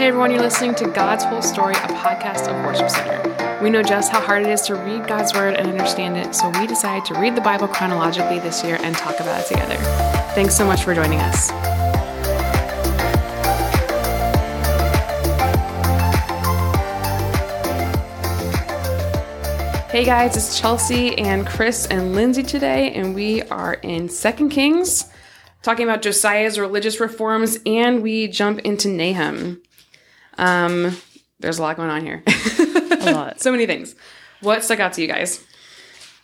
Hey everyone, you're listening to God's Whole Story, a podcast of Worship Center. We know just how hard it is to read God's Word and understand it, so we decided to read the Bible chronologically this year and talk about it together. Thanks so much for joining us. Hey guys, it's Chelsea and Chris and Lindsey today, and we are in Second Kings, talking about Josiah's religious reforms, and we jump into Nahum. Um, there's a lot going on here. A lot. so many things. What stuck out to you guys?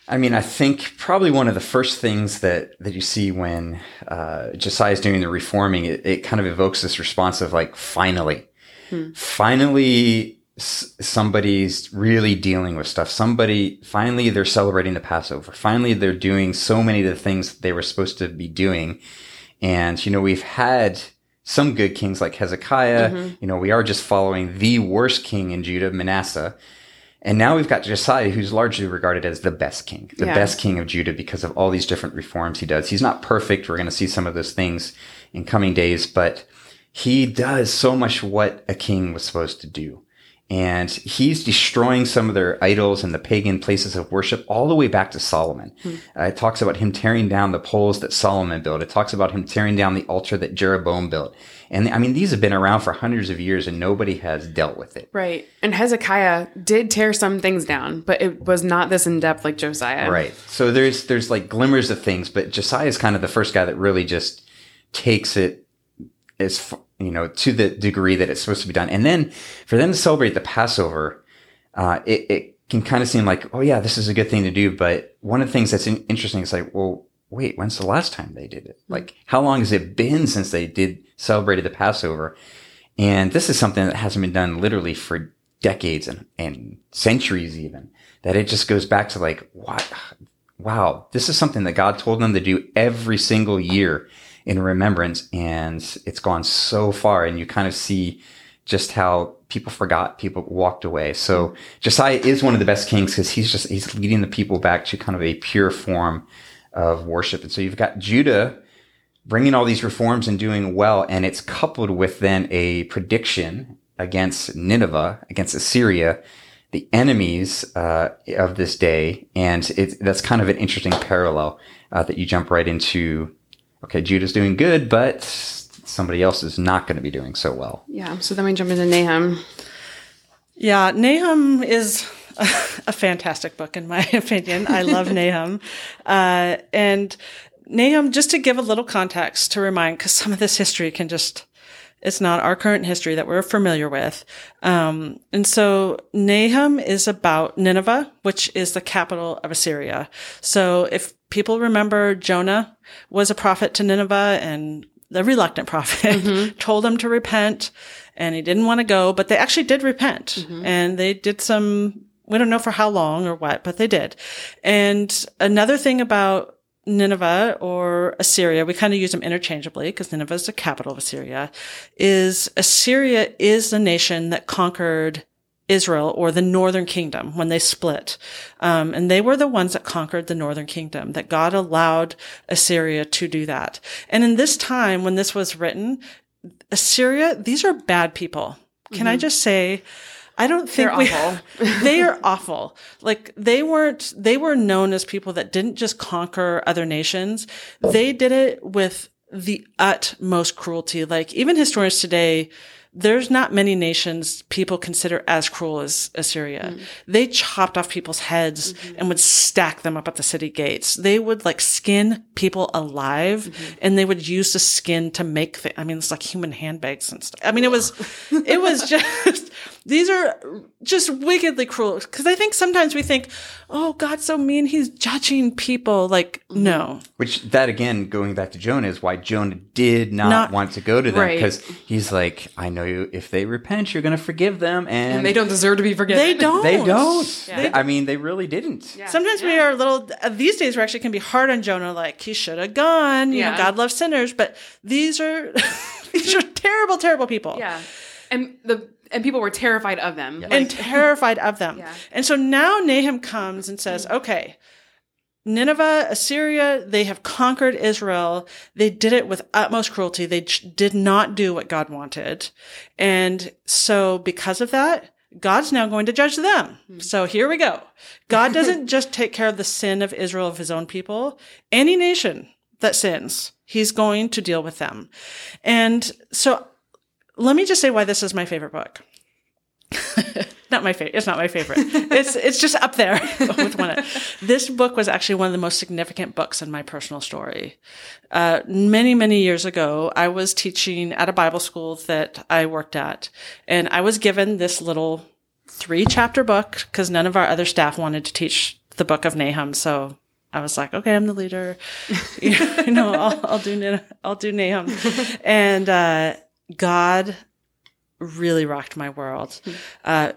I mean, I think probably one of the first things that that you see when uh, Josiah is doing the reforming, it, it kind of evokes this response of like, finally, finally, s- somebody's really dealing with stuff. Somebody finally they're celebrating the Passover. Finally, they're doing so many of the things they were supposed to be doing. And you know, we've had some good kings like Hezekiah. Mm-hmm. You know, we are just following the worst king in Judah, Manasseh. And now we've got Josiah, who's largely regarded as the best king, the Yeah. best king of Judah because of all these different reforms he does. He's not perfect. We're going to see some of those things in coming days, but he does so much what a king was supposed to do. And he's destroying some of their idols and the pagan places of worship all the way back to Solomon. Uh, it talks about him tearing down the poles that Solomon built. It talks about him tearing down the altar that Jeroboam built. And I mean, these have been around for hundreds of years and nobody has dealt with it. Right. And Hezekiah did tear some things down, but it was not this in depth like Josiah. Right. So there's there's like glimmers of things, but Josiah is kind of the first guy that really just takes it as f- you know to the degree that it's supposed to be done. And then for them to celebrate the Passover, uh, it, it can kind of seem like, oh yeah, this is a good thing to do. But one of the things that's interesting is like, well, wait, when's the last time they did it? Like, how long has it been since they did celebrated the Passover? And this is something that hasn't been done literally for decades and, and centuries even. That it just goes back to like, what? Wow, this is something that God told them to do every single year in remembrance. And it's gone so far. And you kind of see just how people forgot, people walked away. So Josiah is one of the best kings because he's just, he's leading the people back to kind of a pure form of worship. And so you've got Judah bringing all these reforms and doing well. And it's coupled with then a prediction against Nineveh, against Assyria, the enemies uh, of this day. And that's kind of an interesting parallel uh, that you jump right into. Okay, Judah's doing good, but somebody else is not going to be doing so well. Yeah. So then we jump into Nahum. Yeah, Nahum is a fantastic book, in my opinion. I love Nahum. Uh, and Nahum, just to give a little context to remind, because some of this history can just, it's not our current history that we're familiar with. Um, and so Nahum is about Nineveh, which is the capital of Assyria. So if people remember, Jonah was a prophet to Nineveh and the reluctant prophet told him to repent and he didn't want to go, but they actually did repent and they did some, we don't know for how long or what, but they did. And another thing about Nineveh or Assyria, we kind of use them interchangeably because Nineveh is the capital of Assyria, is Assyria is the nation that conquered Israel or the northern kingdom when they split. Um, and they were the ones that conquered the northern kingdom, that God allowed Assyria to do that. And in this time, when this was written, Assyria, these are bad people. Can I just say, I don't think They're we, awful. they are awful. Like they weren't, they were known as people that didn't just conquer other nations. They did it with the utmost cruelty. Like even historians today, there's not many nations people consider as cruel as Assyria. Mm-hmm. They chopped off people's heads mm-hmm. and would stack them up at the city gates. They would like skin people alive mm-hmm. and they would use the skin to make the, I mean, it's like human handbags and stuff. I mean, it was, it was just, these are just wickedly cruel. Cause I think sometimes we think, oh, God's so mean. He's judging people. Like, no. Which that again, going back to Jonah, is why Jonah did not, Not- want to go to them Right. because he's like, I know you. If they repent, you're going to forgive them, and, And they don't deserve to be forgiven. They don't. They don't. Yeah. I mean, they really didn't. Yeah. Sometimes we are a little, uh, these days we actually can be hard on Jonah, like he should have gone. You Yeah. know, God loves sinners, but these are, these are terrible, terrible people. Yeah. And the and people were terrified of them. And terrified of them. Yeah. And so now Nahum comes and says, mm. okay, Nineveh, Assyria, they have conquered Israel. They did it with utmost cruelty. They did not do what God wanted. And so because of that, God's now going to judge them. Hmm. So here we go. God doesn't just take care of the sin of Israel, of his own people. Any nation that sins, he's going to deal with them. And so let me just say why this is my favorite book. not my favorite. It's not my favorite. It's it's just up there with one. This book was actually one of the most significant books in my personal story. Uh, many many years ago, I was teaching at a Bible school that I worked at, and I was given this little three chapter book because none of our other staff wanted to teach the book of Nahum. So I was like, okay, I'm the leader. you know, I'll, I'll do I'll do Nahum, and uh, God really rocked my world. Uh,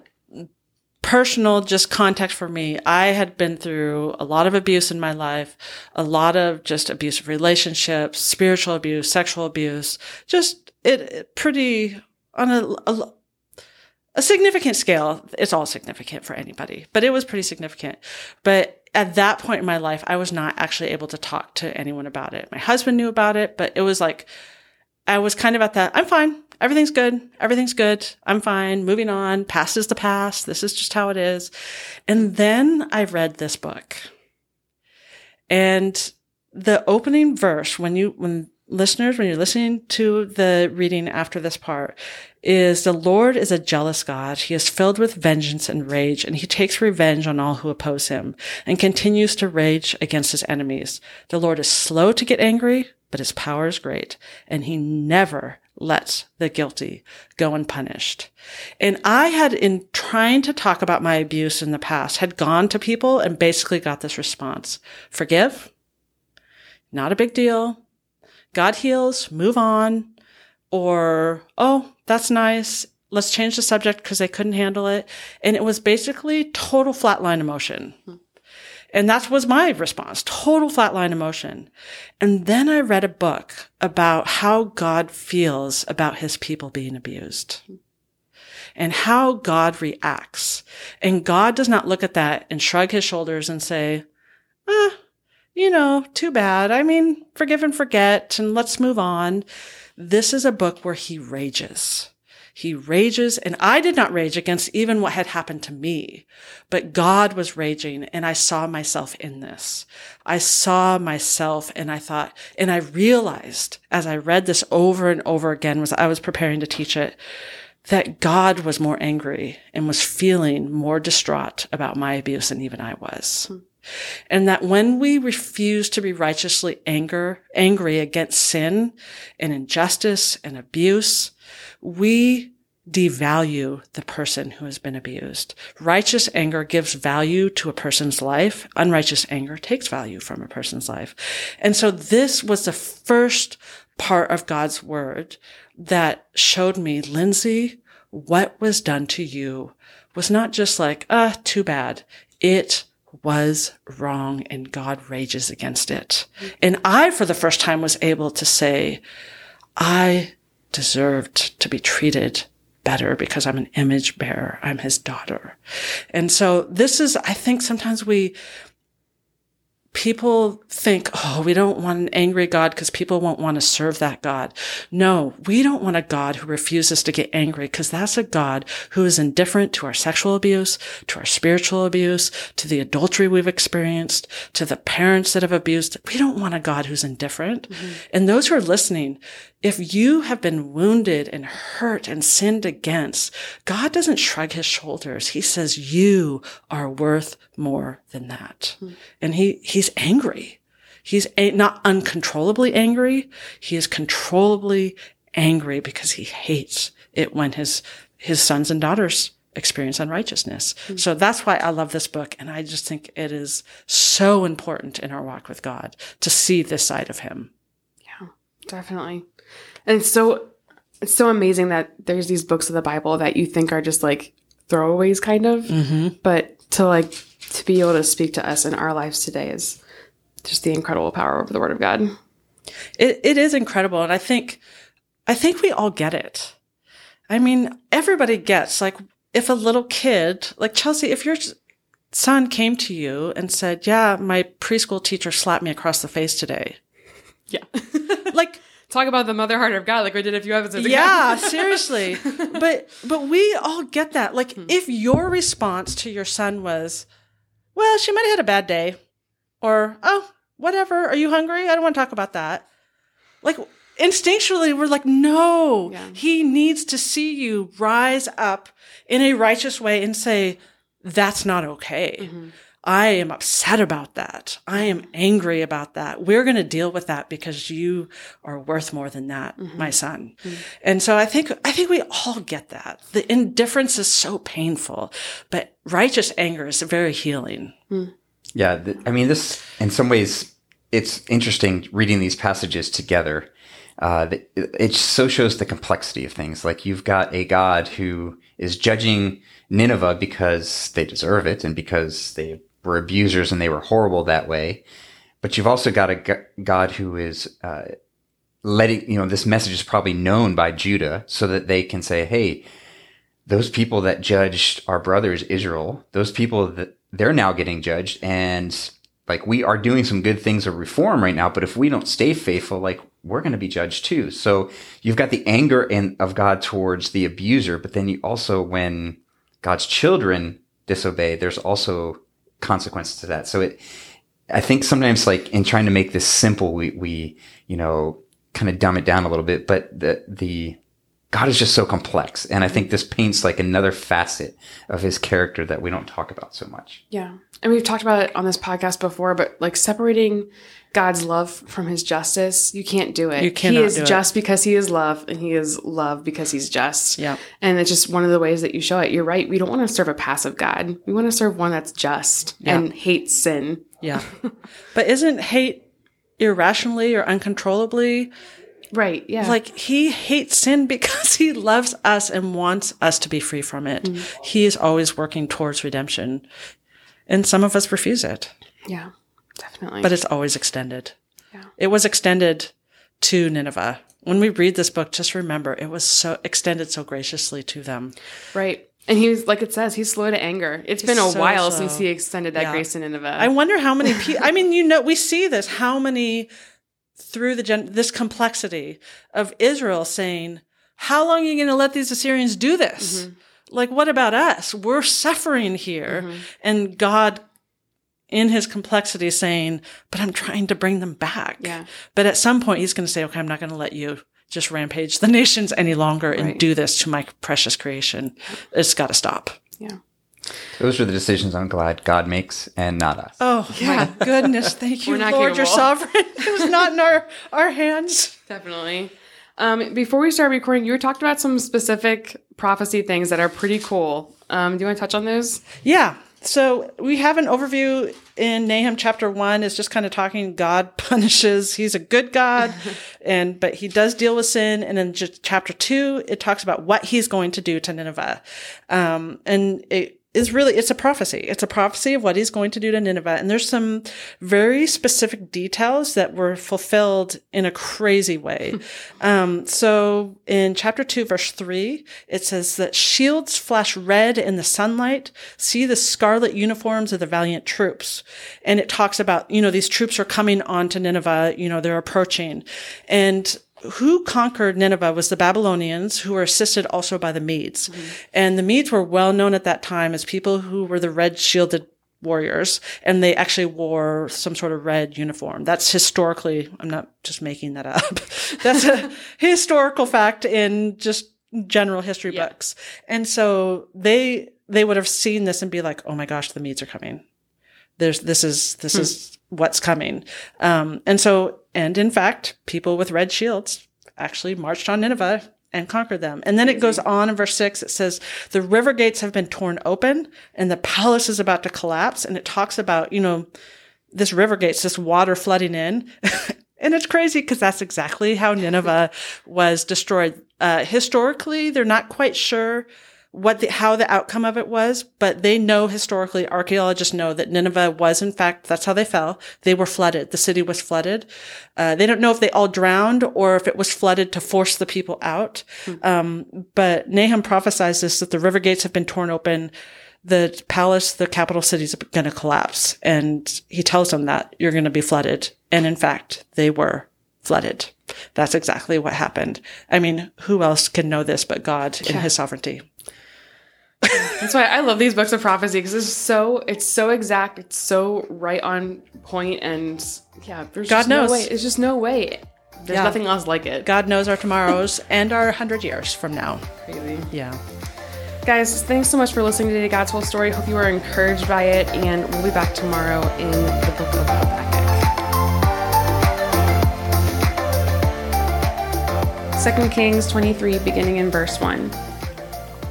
personal, just context for me. I had been through a lot of abuse in my life, a lot of just abusive relationships, spiritual abuse, sexual abuse, just it, it pretty on a, a a significant scale. It's all significant for anybody, but it was pretty significant. But at that point in my life, I was not actually able to talk to anyone about it. My husband knew about it, but it was like, I was kind of at that, I'm fine. Everything's good. Everything's good. I'm fine. Moving on. Past is the past. This is just how it is. And then I read this book. And the opening verse, when you, when listeners, when you're listening to the reading after this part, is the Lord is a jealous God. He is filled with vengeance and rage, and he takes revenge on all who oppose him and continues to rage against his enemies. The Lord is slow to get angry, but his power is great, and he never lets the guilty go unpunished. And I had, in trying to talk about my abuse in the past, had gone to people and basically got this response. Forgive. Not a big deal. God heals. Move on. Or, oh, that's nice. Let's change the subject because they couldn't handle it. And it was basically total flatline emotion. Hmm. And that was my response, total flatline emotion. And then I read a book about how God feels about his people being abused and how God reacts. And God does not look at that and shrug his shoulders and say, ah, you know, too bad. I mean, forgive and forget and let's move on. This is a book where he rages. He rages, and I did not rage against even what had happened to me, but God was raging, and I saw myself in this. I saw myself, and I thought, and I realized as I read this over and over again, was I was preparing to teach it, that God was more angry and was feeling more distraught about my abuse than even I was. Hmm. And that when we refuse to be righteously anger, angry against sin and injustice and abuse, we devalue the person who has been abused. Righteous anger gives value to a person's life. Unrighteous anger takes value from a person's life. And so this was the first part of God's word that showed me, Lindsey, what was done to you was not just like, ah, too bad. It was wrong and God rages against it. And I, for the first time, was able to say, I deserved to be treated better because I'm an image bearer. I'm his daughter. And so this is, I think sometimes we, people think, oh, we don't want an angry God because people won't want to serve that God. No, we don't want a God who refuses to get angry because that's a God who is indifferent to our sexual abuse, to our spiritual abuse, to the adultery we've experienced, to the parents that have abused. We don't want a God who's indifferent. Mm-hmm. And those who are listening, if you have been wounded and hurt and sinned against, God doesn't shrug his shoulders. He says, you are worth more than that. Mm. And he, he's angry. He's a- not uncontrollably angry. He is controllably angry because he hates it when his, his sons and daughters experience unrighteousness. Mm. So that's why I love this book. And I just think it is so important in our walk with God to see this side of him. Yeah, definitely. And it's so it's so amazing that there's these books of the Bible that you think are just like throwaways kind of, mm-hmm. but to like to be able to speak to us in our lives today is just the incredible power of the word of God. It it is incredible and I think I think we all get it. I mean, everybody gets like if a little kid, like Chelsea, if you're son came to you and said, yeah, my preschool teacher slapped me across the face today. Yeah. Like, Talk about the mother heart of God, like we did a few episodes ago. yeah, seriously. But, but we all get that. Like, Hmm. if your response to your son was, well, she might have had a bad day or, oh, whatever. Are you hungry? I don't want to talk about that. Like, instinctually, we're like, no, Yeah. he needs to see you rise up in a righteous way and say, that's not okay. Mm-hmm. I am upset about that. I am angry about that. We're going to deal with that because you are worth more than that, Mm-hmm. my son. And so I think, I think we all get that. The indifference is so painful, but righteous anger is very healing. Yeah, th- I mean, this in some ways it's interesting reading these passages together. Uh, it, it so shows the complexity of things. Like you've got a God who is judging Nineveh because they deserve it and because they were abusers and they were horrible that way. But you've also got a God who is uh, letting you know this message is probably known by Judah so that they can say, "Hey, those people that judged our brothers Israel, those people that they're now getting judged and like we are doing some good things of reform right now, but if we don't stay faithful, like we're going to be judged too. So you've got the anger in, of God towards the abuser, but then you also, when God's children disobey, there's also consequences to that. So it, I think sometimes like in trying to make this simple, we, we, you know, kind of dumb it down a little bit, but the, the, God is just so complex. And I think this paints like another facet of his character that we don't talk about so much. Yeah. And we've talked about it on this podcast before, but like separating God's love from his justice, you can't do it. You cannot He is do it. just because he is love and he is love because he's just. Yeah. And it's just one of the ways that you show it. You're right. We don't want to serve a passive God. We want to serve one that's just and hates sin. Yeah. but isn't hate irrationally or uncontrollably Right. Yeah. like he hates sin because he loves us and wants us to be free from it. Mm-hmm. He is always working towards redemption. And some of us refuse it, yeah, definitely. but it's always extended. Yeah. It was extended to Nineveh. When we read this book, just remember it was so extended so graciously to them. right. And he was, like it says, he's slow to anger. It's been a so while slow. since he extended that Yeah. grace to Nineveh. I wonder how many people, I mean, you know, we see this, how many through the gen- this complexity of Israel saying, how long are you going to let these Assyrians do this? Mm-hmm. Like, what about us? We're suffering here. And God, in his complexity, saying, but I'm trying to bring them back. Yeah. But at some point, he's going to say, okay, I'm not going to let you just rampage the nations any longer and Right. do this to my precious creation. It's got to stop. yeah. Those are the decisions I'm glad God makes and not us. Oh my goodness. Thank you, We're not Lord. You're capable. sovereign. It was not in our, our hands. Definitely. Um, before we start recording, you were talked about some specific prophecy things that are pretty cool. Um, do you want to touch on those? Yeah. So we have an overview in Nahum chapter one is just kind of talking God punishes. He's a good God and, but he does deal with sin. And in just chapter two, it talks about what he's going to do to Nineveh. Um, and it is really, it's a prophecy. It's a prophecy of what he's going to do to Nineveh. And there's some very specific details that were fulfilled in a crazy way. Um, so in chapter 2, verse 3, it says that shields flash red in the sunlight. See the scarlet uniforms of the valiant troops. And it talks about, you know, these troops are coming on to Nineveh, you know, they're approaching. And who conquered Nineveh was the Babylonians, who were assisted also by the Medes. Mm-hmm. And the Medes were well known at that time as people who were the red shielded warriors, and they actually wore some sort of red uniform. That's historically, I'm not just making that up. That's a historical fact in just general history Yeah. books. And so they, they would have seen this and be like, oh my gosh, the Medes are coming. There's, this is, this hmm. is what's coming. Um, and so, and in fact, people with red shields actually marched on Nineveh and conquered them. And then it goes on in verse six. It says, the river gates have been torn open and the palace is about to collapse. And it talks about, you know, this river gates, this water flooding in. and it's crazy because that's exactly how Nineveh was destroyed. Uh, historically, they're not quite sure what the, how the outcome of it was, but they know historically, archaeologists know that Nineveh was in fact, that's how they fell. They were flooded. The city was flooded. Uh, they don't know if they all drowned or if it was flooded to force the people out. Um, but Nahum prophesies this, that the river gates have been torn open. the palace, the capital city is going to collapse. And he tells them that you're going to be flooded. And in fact, they were flooded. That's exactly what happened. I mean, who else can know this but God in his sovereignty? That's why I love these books of prophecy because it's so it's so exact, it's so right on point, and yeah, there's God just knows. no way. It's just no way. There's Yeah. nothing else like it. God knows our tomorrows and our hundred years from now. Crazy. Yeah. Guys, thanks so much for listening to God's Whole Story. Hope you were encouraged by it, and we'll be back tomorrow in the book of Habakkuk. Second Kings 23, beginning in verse 1.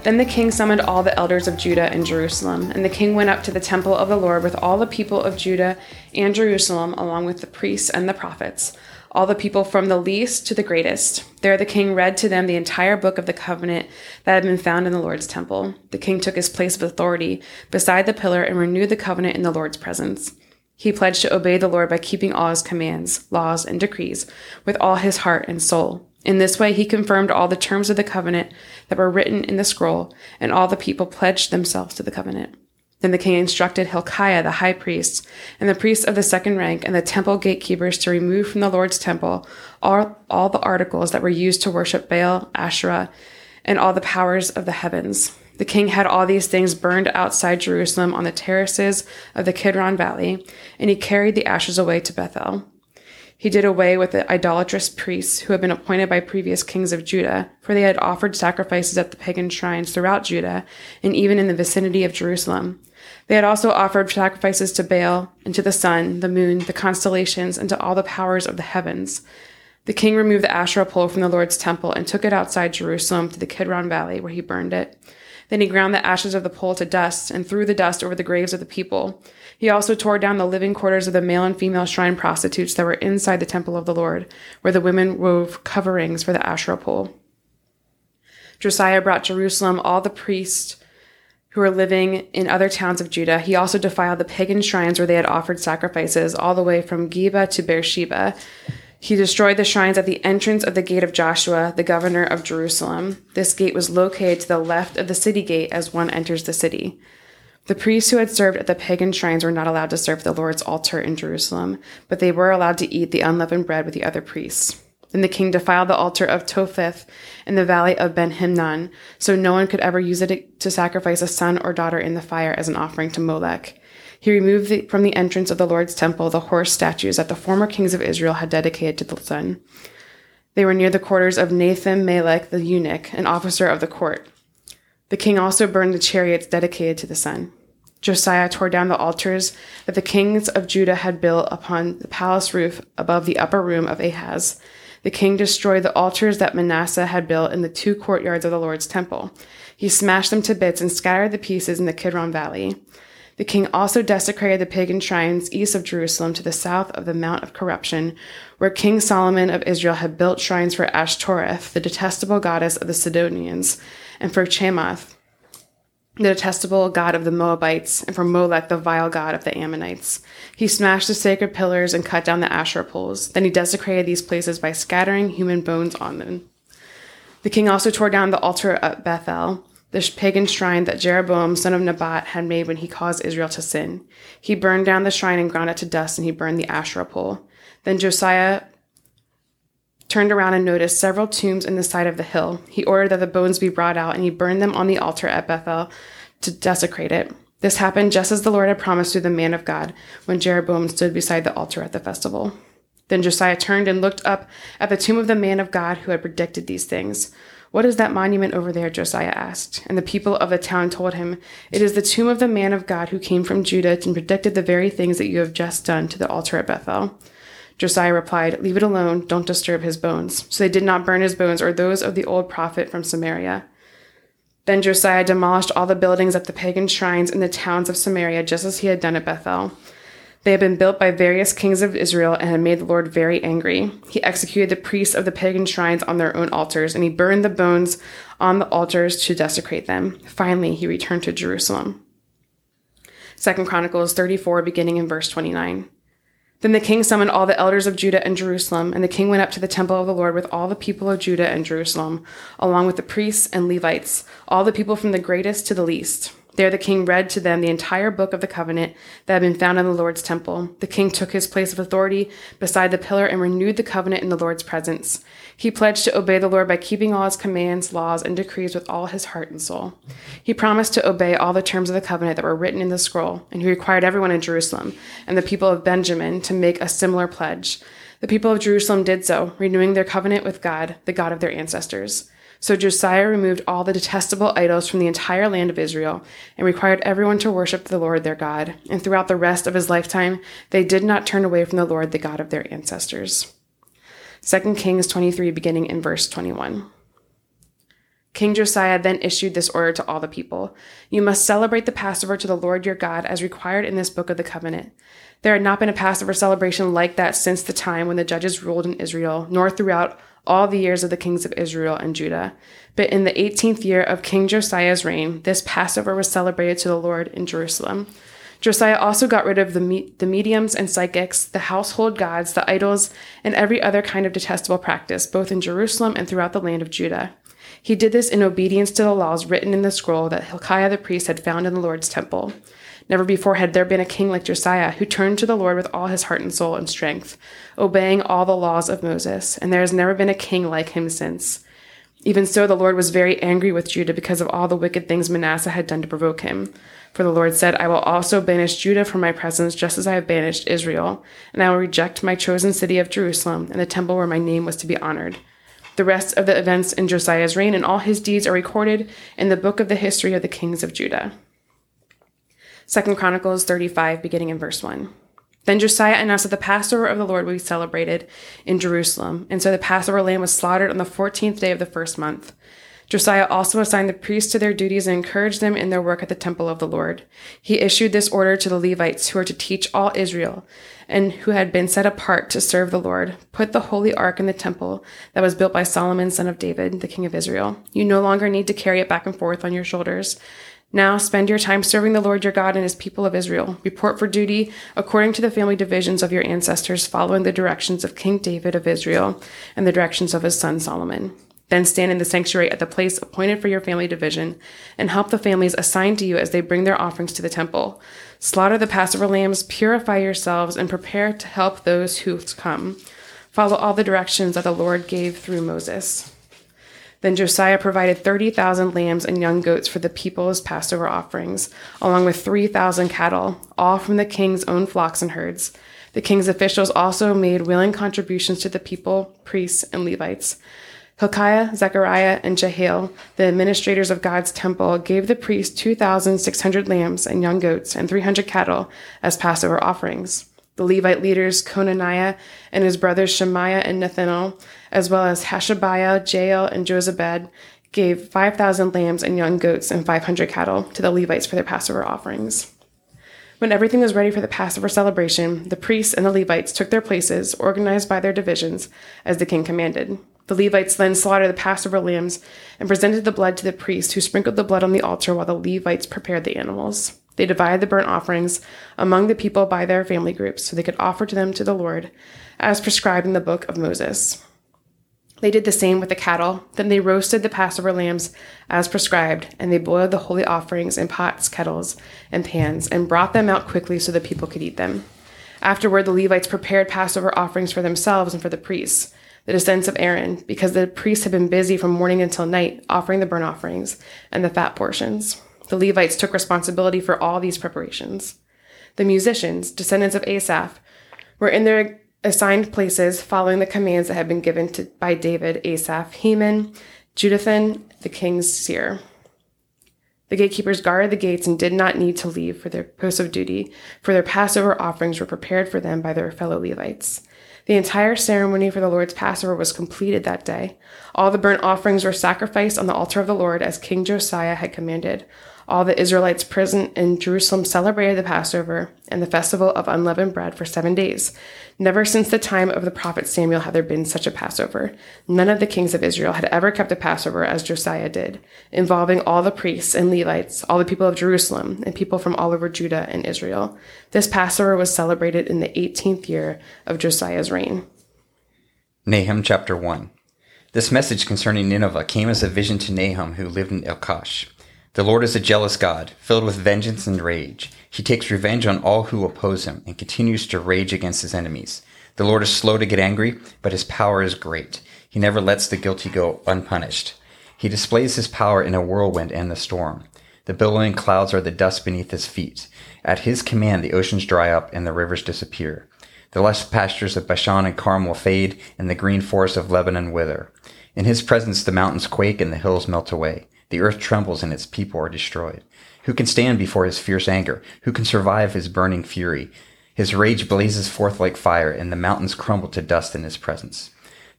Then the king summoned all the elders of Judah and Jerusalem, and the king went up to the temple of the Lord with all the people of Judah and Jerusalem, along with the priests and the prophets, all the people from the least to the greatest. There the king read to them the entire book of the covenant that had been found in the Lord's temple. The king took his place of authority beside the pillar and renewed the covenant in the Lord's presence. He pledged to obey the Lord by keeping all his commands, laws, and decrees with all his heart and soul. In this way, he confirmed all the terms of the covenant that were written in the scroll, and all the people pledged themselves to the covenant. Then the king instructed Hilkiah the high priest, and the priests of the second rank, and the temple gatekeepers to remove from the Lord's temple all, all the articles that were used to worship Baal, Asherah, and all the powers of the heavens. The king had all these things burned outside Jerusalem on the terraces of the Kidron Valley, and he carried the ashes away to Bethel. He did away with the idolatrous priests who had been appointed by previous kings of Judah, for they had offered sacrifices at the pagan shrines throughout Judah and even in the vicinity of Jerusalem. They had also offered sacrifices to Baal and to the sun, the moon, the constellations, and to all the powers of the heavens. The king removed the Asherah pole from the Lord's temple and took it outside Jerusalem to the Kidron Valley, where he burned it. Then he ground the ashes of the pole to dust and threw the dust over the graves of the people. He also tore down the living quarters of the male and female shrine prostitutes that were inside the temple of the Lord, where the women wove coverings for the Asherah pole. Josiah brought Jerusalem all the priests who were living in other towns of Judah. He also defiled the pagan shrines where they had offered sacrifices, all the way from Geba to Beersheba. He destroyed the shrines at the entrance of the gate of Joshua, the governor of Jerusalem. This gate was located to the left of the city gate as one enters the city. The priests who had served at the pagan shrines were not allowed to serve the Lord's altar in Jerusalem, but they were allowed to eat the unleavened bread with the other priests. Then the king defiled the altar of Topheth in the valley of Ben Hinnom, so no one could ever use it to sacrifice a son or daughter in the fire as an offering to Molech. He removed the, from the entrance of the Lord's temple the horse statues that the former kings of Israel had dedicated to the sun. They were near the quarters of Nathan Melech the eunuch, an officer of the court. The king also burned the chariots dedicated to the sun. Josiah tore down the altars that the kings of Judah had built upon the palace roof above the upper room of Ahaz. The king destroyed the altars that Manasseh had built in the two courtyards of the Lord's temple. He smashed them to bits and scattered the pieces in the Kidron Valley. The king also desecrated the pagan shrines east of Jerusalem to the south of the Mount of Corruption, where King Solomon of Israel had built shrines for Ashtoreth, the detestable goddess of the Sidonians, and for Chemosh, the detestable god of the Moabites, and for Molech, the vile god of the Ammonites. He smashed the sacred pillars and cut down the Asherah poles. Then he desecrated these places by scattering human bones on them. The king also tore down the altar at Bethel, the pagan shrine that Jeroboam, son of Nebat, had made when he caused Israel to sin. He burned down the shrine and ground it to dust, and he burned the Asherah pole. Then Josiah turned around and noticed several tombs in the side of the hill. He ordered that the bones be brought out, and he burned them on the altar at Bethel to desecrate it. This happened just as the Lord had promised through the man of God when Jeroboam stood beside the altar at the festival. Then Josiah turned and looked up at the tomb of the man of God who had predicted these things. What is that monument over there? Josiah asked. And the people of the town told him, It is the tomb of the man of God who came from Judah and predicted the very things that you have just done to the altar at Bethel. Josiah replied, Leave it alone, don't disturb his bones. So they did not burn his bones or those of the old prophet from Samaria. Then Josiah demolished all the buildings at the pagan shrines in the towns of Samaria, just as he had done at Bethel. They had been built by various kings of Israel and had made the Lord very angry. He executed the priests of the pagan shrines on their own altars, and he burned the bones on the altars to desecrate them. Finally, he returned to Jerusalem. Second Chronicles 34, beginning in verse 29. Then the king summoned all the elders of Judah and Jerusalem, and the king went up to the temple of the Lord with all the people of Judah and Jerusalem, along with the priests and Levites, all the people from the greatest to the least. There the king read to them the entire book of the covenant that had been found in the Lord's temple. The king took his place of authority beside the pillar and renewed the covenant in the Lord's presence. He pledged to obey the Lord by keeping all his commands, laws, and decrees with all his heart and soul. He promised to obey all the terms of the covenant that were written in the scroll, and he required everyone in Jerusalem and the people of Benjamin to make a similar pledge. The people of Jerusalem did so, renewing their covenant with God, the God of their ancestors. So Josiah removed all the detestable idols from the entire land of Israel and required everyone to worship the Lord their God. And throughout the rest of his lifetime, they did not turn away from the Lord, the God of their ancestors. 2 Kings 23, beginning in verse 21. King Josiah then issued this order to all the people You must celebrate the Passover to the Lord your God as required in this book of the covenant. There had not been a Passover celebration like that since the time when the judges ruled in Israel, nor throughout all the years of the kings of Israel and Judah. But in the 18th year of King Josiah's reign, this Passover was celebrated to the Lord in Jerusalem. Josiah also got rid of the, me- the mediums and psychics, the household gods, the idols, and every other kind of detestable practice, both in Jerusalem and throughout the land of Judah. He did this in obedience to the laws written in the scroll that Hilkiah the priest had found in the Lord's temple. Never before had there been a king like Josiah who turned to the Lord with all his heart and soul and strength, obeying all the laws of Moses, and there has never been a king like him since. Even so, the Lord was very angry with Judah because of all the wicked things Manasseh had done to provoke him. For the Lord said, I will also banish Judah from my presence, just as I have banished Israel, and I will reject my chosen city of Jerusalem and the temple where my name was to be honored. The rest of the events in Josiah's reign and all his deeds are recorded in the book of the history of the kings of Judah. Second Chronicles 35, beginning in verse 1. Then Josiah announced that the Passover of the Lord would be celebrated in Jerusalem, and so the Passover lamb was slaughtered on the 14th day of the first month. Josiah also assigned the priests to their duties and encouraged them in their work at the temple of the Lord. He issued this order to the Levites, who were to teach all Israel, and who had been set apart to serve the Lord Put the holy ark in the temple that was built by Solomon, son of David, the king of Israel. You no longer need to carry it back and forth on your shoulders. Now spend your time serving the Lord your God and his people of Israel. Report for duty according to the family divisions of your ancestors, following the directions of King David of Israel and the directions of his son Solomon. Then stand in the sanctuary at the place appointed for your family division, and help the families assigned to you as they bring their offerings to the temple. Slaughter the Passover lambs, purify yourselves, and prepare to help those who come. Follow all the directions that the Lord gave through Moses. Then Josiah provided 30,000 lambs and young goats for the people's Passover offerings, along with 3,000 cattle, all from the king's own flocks and herds. The king's officials also made willing contributions to the people, priests, and Levites. Hilkiah, Zechariah, and Jehiel, the administrators of God's temple, gave the priests 2,600 lambs and young goats and 300 cattle as Passover offerings. The Levite leaders, Conaniah and his brothers Shemaiah and Nethanel, as well as Hashabiah, Jeiel, and Jozabad, gave 5,000 lambs and young goats and 500 cattle to the Levites for their Passover offerings. When everything was ready for the Passover celebration, the priests and the Levites took their places, organized by their divisions, as the king commanded. The Levites then slaughtered the Passover lambs and presented the blood to the priest, who sprinkled the blood on the altar while the Levites prepared the animals. They divided the burnt offerings among the people by their family groups so they could offer to them to the Lord, as prescribed in the book of Moses. They did the same with the cattle. Then they roasted the Passover lambs as prescribed, and they boiled the holy offerings in pots, kettles, and pans, and brought them out quickly so the people could eat them. Afterward, the Levites prepared Passover offerings for themselves and for the priests, the descendants of Aaron, because the priests had been busy from morning until night offering the burnt offerings and the fat portions. The Levites took responsibility for all these preparations. The musicians, descendants of Asaph, were in their assigned places following the commands that had been given to, by David, Asaph, Heman, Jeduthun, the king's seer. The gatekeepers guarded the gates and did not need to leave for their posts of duty, for their Passover offerings were prepared for them by their fellow Levites. The entire ceremony for the Lord's Passover was completed that day. All the burnt offerings were sacrificed on the altar of the Lord as King Josiah had commanded. All the Israelites present in Jerusalem celebrated the Passover and the festival of unleavened bread for seven days. Never since the time of the prophet Samuel had there been such a Passover. None of the kings of Israel had ever kept a Passover as Josiah did, involving all the priests and Levites, all the people of Jerusalem, and people from all over Judah and Israel. This Passover was celebrated in the 18th year of Josiah's reign. Nahum chapter 1. This message concerning Nineveh came as a vision to Nahum, who lived in Elkosh. The Lord is a jealous God, filled with vengeance and rage. He takes revenge on all who oppose him and continues to rage against his enemies. The Lord is slow to get angry, but his power is great. He never lets the guilty go unpunished. He displays his power in a whirlwind and the storm. The billowing clouds are the dust beneath his feet. At his command, the oceans dry up and the rivers disappear. The lush pastures of Bashan and Carmel fade, and the green forests of Lebanon wither. In his presence, the mountains quake and the hills melt away. The earth trembles and its people are destroyed. Who can stand before his fierce anger? Who can survive his burning fury? His rage blazes forth like fire, and the mountains crumble to dust in his presence.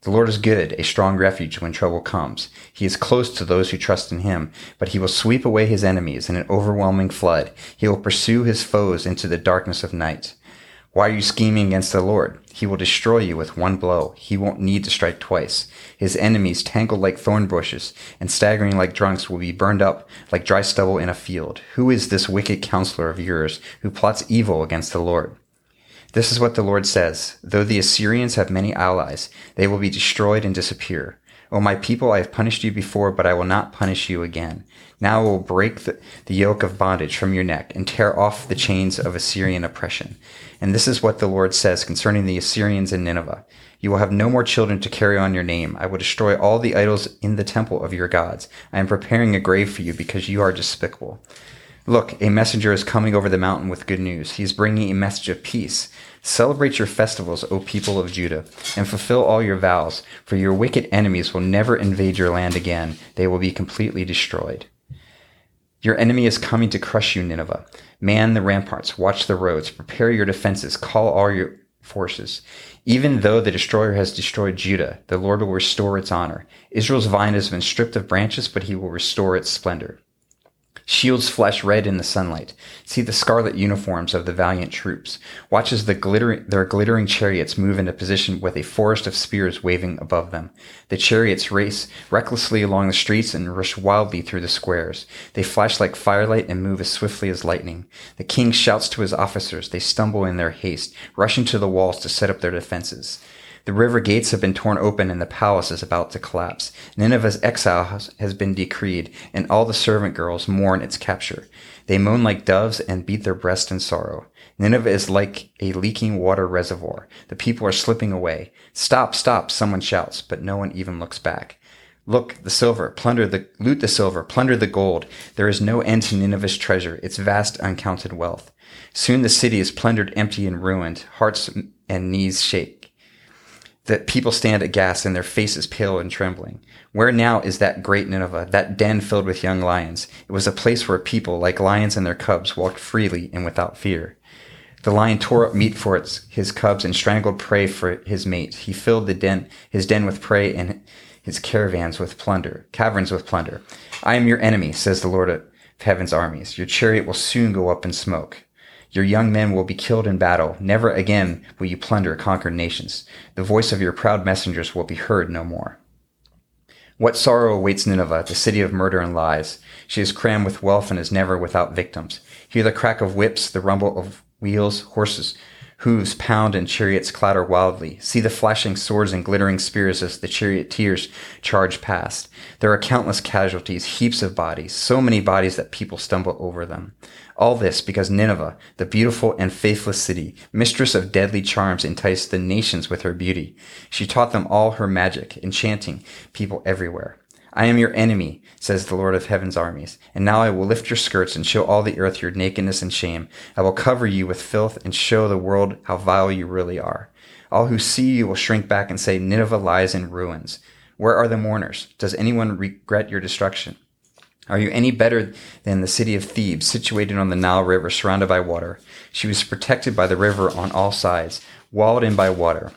The Lord is good, a strong refuge when trouble comes. He is close to those who trust in him, but he will sweep away his enemies in an overwhelming flood. He will pursue his foes into the darkness of night. Why are you scheming against the Lord? He will destroy you with one blow. He won't need to strike twice. His enemies, tangled like thorn bushes and staggering like drunks, will be burned up like dry stubble in a field. Who is this wicked counselor of yours who plots evil against the Lord? This is what the Lord says. Though the Assyrians have many allies, they will be destroyed and disappear. O my people, I have punished you before, but I will not punish you again. Now I will break the, the, yoke of bondage from your neck and tear off the chains of Assyrian oppression. And this is what the Lord says concerning the Assyrians in Nineveh. You will have no more children to carry on your name. I will destroy all the idols in the temple of your gods. I am preparing a grave for you because you are despicable. Look, a messenger is coming over the mountain with good news. He is bringing a message of peace. Celebrate your festivals, O people of Judah, and fulfill all your vows, for your wicked enemies will never invade your land again. They will be completely destroyed. Your enemy is coming to crush you, Nineveh. Man the ramparts, watch the roads, prepare your defenses, call all your forces. Even though the destroyer has destroyed Judah, the Lord will restore its honor. Israel's vine has been stripped of branches, but he will restore its splendor. Shields flash red in the sunlight. See the scarlet uniforms of the valiant troops. Watch as the glitter- their glittering chariots move into position with a forest of spears waving above them. The chariots race recklessly along the streets and rush wildly through the squares. They flash like firelight and move as swiftly as lightning. The king shouts to his officers. They stumble in their haste, rushing to the walls to set up their defenses. The river gates have been torn open and the palace is about to collapse. Nineveh's exile has been decreed, and all the servant girls mourn its capture. They moan like doves and beat their breast in sorrow. Nineveh is like a leaking water reservoir. The people are slipping away. Stop, stop, someone shouts, but no one even looks back. Look, the silver, plunder the, loot the silver, plunder the gold. There is no end to Nineveh's treasure, its vast uncounted wealth. Soon the city is plundered empty and ruined. Hearts and knees shake that people stand aghast and their faces pale and trembling. Where now is that great Nineveh, that den filled with young lions? It was a place where people, like lions and their cubs, walked freely and without fear. The lion tore up meat for its, his cubs and strangled prey for his mate. He filled the den, his den with prey and his caravans with plunder, caverns with plunder. I am your enemy, says the Lord of heaven's armies. Your chariot will soon go up in smoke. Your young men will be killed in battle. Never again will you plunder conquered nations. The voice of your proud messengers will be heard no more. What sorrow awaits Nineveh, the city of murder and lies. She is crammed with wealth and is never without victims. Hear the crack of whips, the rumble of wheels, horses, hooves pound and chariots clatter wildly. See the flashing swords and glittering spears as the charioteers charge past. There are countless casualties, heaps of bodies, so many bodies that people stumble over them. All this because Nineveh, the beautiful and faithless city, mistress of deadly charms, enticed the nations with her beauty. She taught them all her magic, enchanting people everywhere. I am your enemy, says the Lord of heaven's armies. And now I will lift your skirts and show all the earth your nakedness and shame. I will cover you with filth and show the world how vile you really are. All who see you will shrink back and say, Nineveh lies in ruins. Where are the mourners? Does anyone regret your destruction? Are you any better than the city of Thebes, situated on the Nile River, surrounded by water? She was protected by the river on all sides, walled in by water.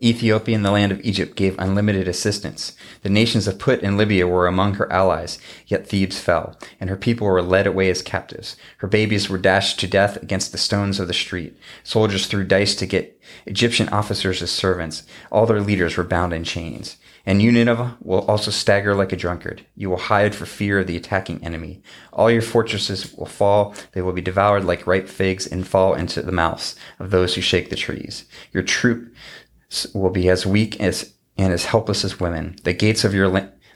Ethiopia and the land of Egypt gave unlimited assistance. The nations of Put and Libya were among her allies, yet Thebes fell, and her people were led away as captives. Her babies were dashed to death against the stones of the street. Soldiers threw dice to get Egyptian officers as servants. All their leaders were bound in chains. And you, Nineveh, will also stagger like a drunkard. You will hide for fear of the attacking enemy. All your fortresses will fall. They will be devoured like ripe figs and fall into the mouths of those who shake the trees. Your troops will be as weak as and as helpless as women. The gates of your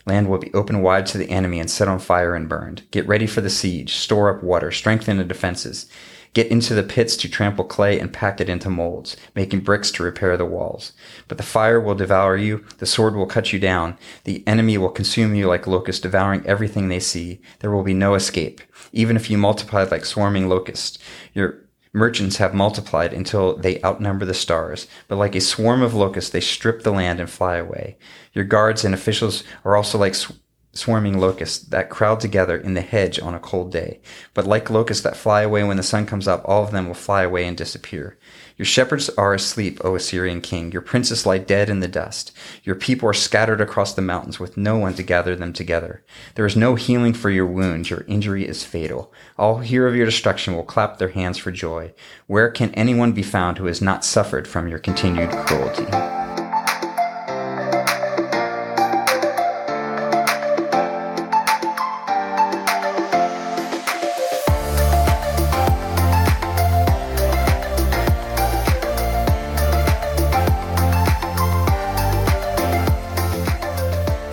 Land will be opened wide to the enemy and set on fire and burned. Get ready for the siege. Store up water. Strengthen the defenses. Get into the pits to trample clay and pack it into molds, making bricks to repair the walls. But the fire will devour you, the sword will cut you down, the enemy will consume you like locusts, devouring everything they see. There will be no escape, even if you multiply like swarming locusts. Your merchants have multiplied until they outnumber the stars, but like a swarm of locusts, they strip the land and fly away. Your guards and officials are also like sw- swarming locusts that crowd together in the hedge on a cold day. But like locusts that fly away when the sun comes up, all of them will fly away and disappear. Your shepherds are asleep, O Assyrian king. Your princes lie dead in the dust. Your people are scattered across the mountains with no one to gather them together. There is no healing for your wounds. Your injury is fatal. All who hear of your destruction will clap their hands for joy. Where can anyone be found who has not suffered from your continued cruelty?